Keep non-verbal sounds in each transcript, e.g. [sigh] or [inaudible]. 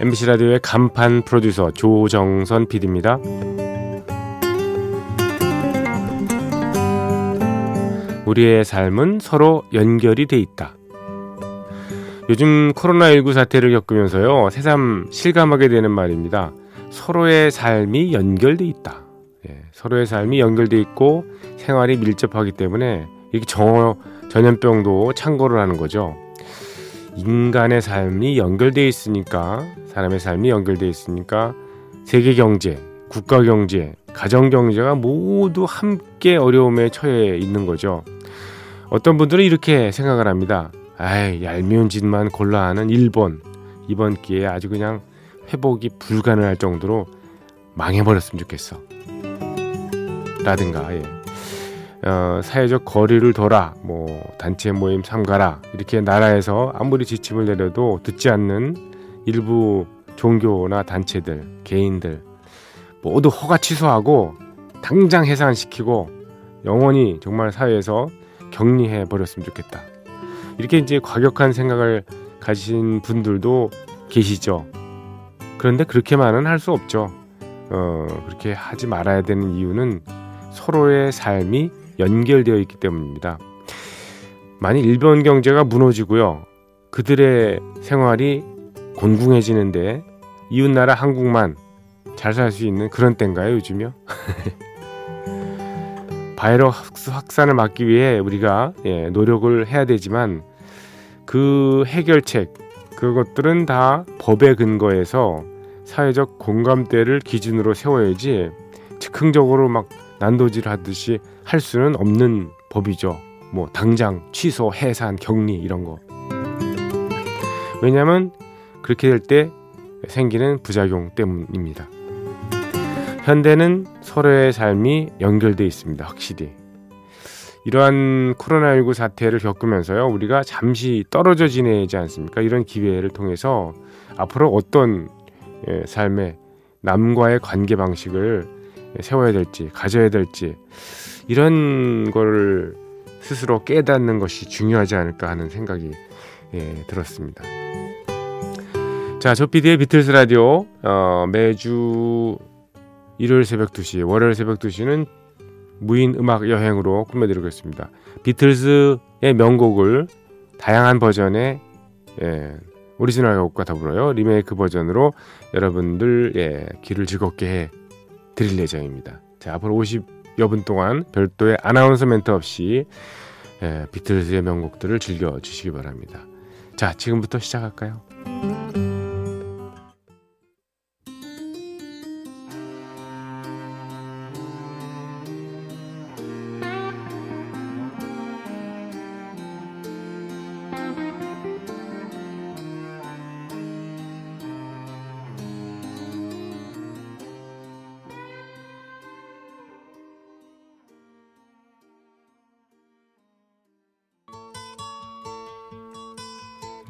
MBC 라디오의 간판 프로듀서 조정선 PD입니다. 우리의 삶은 서로 연결이 돼 있다. 요즘 코로나19 사태를 겪으면서요, 새삼 실감하게 되는 말입니다. 서로의 삶이 연결돼 있다. 예, 서로의 삶이 연결돼 있고 생활이 밀접하기 때문에 이렇게 정, 전염병도 창고를 하는 거죠. 인간의 삶이 연결돼 있으니까 사람의 삶이 연결돼 있으니까 세계 경제, 국가 경제, 가정 경제가 모두 함께 어려움에 처해 있는 거죠. 어떤 분들은 이렇게 생각을 합니다. 아이, 얄미운 짓만 골라 하는 일본. 이번 기회에 아주 그냥 회복이 불가능할 정도로 망해버렸으면 좋겠어. 라든가, 예. 어, 사회적 거리를 둬라, 뭐, 단체 모임 삼가라, 이렇게 나라에서 아무리 지침을 내려도 듣지 않는 일부 종교나 단체들, 개인들, 모두 허가 취소하고, 당장 해산시키고, 영원히 정말 사회에서 격리해 버렸으면 좋겠다. 이렇게 이제 과격한 생각을 가진 분들도 계시죠. 그런데 그렇게만은 할 수 없죠. 어, 그렇게 하지 말아야 되는 이유는 서로의 삶이 연결되어 있기 때문입니다. 만일 일본 경제가 무너지고요. 그들의 생활이 곤궁해지는데 이웃나라 한국만 잘 살 수 있는 그런 때인가요, 요즘요? [laughs] 바이러스 확산을 막기 위해 우리가 예, 노력을 해야 되지만 그 해결책 그것들은 다 법의 근거에서 사회적 공감대를 기준으로 세워야지 즉흥적으로 막 난도질 하듯이 할 수는 없는 법이죠. 뭐 당장 취소, 해산, 격리 이런 거. 왜냐하면 그렇게 될 때 생기는 부작용 때문입니다. 현대는 서로의 삶이 연결돼 있습니다. 확실히. 이러한 코로나19 사태를 겪으면서요, 우리가 잠시 떨어져 지내지 않습니까? 이런 기회를 통해서 앞으로 어떤 예, 삶의 남과의 관계 방식을 세워야 될지, 가져야 될지, 이런 거를 스스로 깨닫는 것이 중요하지 않을까 하는 생각이 예, 들었습니다. 자, 조피디의 비틀스 라디오, 어, 매주 일요일 새벽 2시, 월요일 새벽 2시는 무인 음악 여행으로 꾸며드리고 있습니다. 비틀즈의 명곡을 다양한 버전의 예, 오리지널 곡과 더불어요 리메이크 버전으로 여러분들 예, 귀를 즐겁게 해 드릴 예정입니다. 자 앞으로 50여 분 동안 별도의 아나운서 멘트 없이 예, 비틀즈의 명곡들을 즐겨 주시기 바랍니다. 자 지금부터 시작할까요?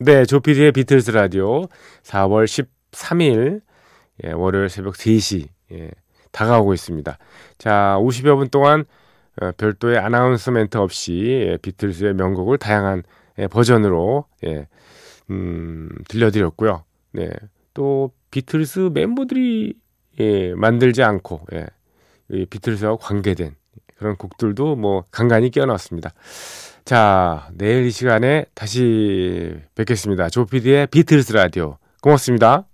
네, 조피디의 비틀스 라디오 4월 13일 예, 월요일 새벽 3시 예, 다가오고 있습니다. 자, 50여 분 동안 어, 별도의 아나운서멘트 없이 예, 비틀즈의 명곡을 다양한 예, 버전으로 예, 음, 들려드렸고요. 네, 또 비틀스 멤버들이 예, 만들지 않고 예, 이 비틀스와 관계된 그런 곡들도 뭐 간간히 끼어넣었습니다. 자, 내일 이 시간에 다시 뵙겠습니다. 조피디의 비틀스 라디오. 고맙습니다.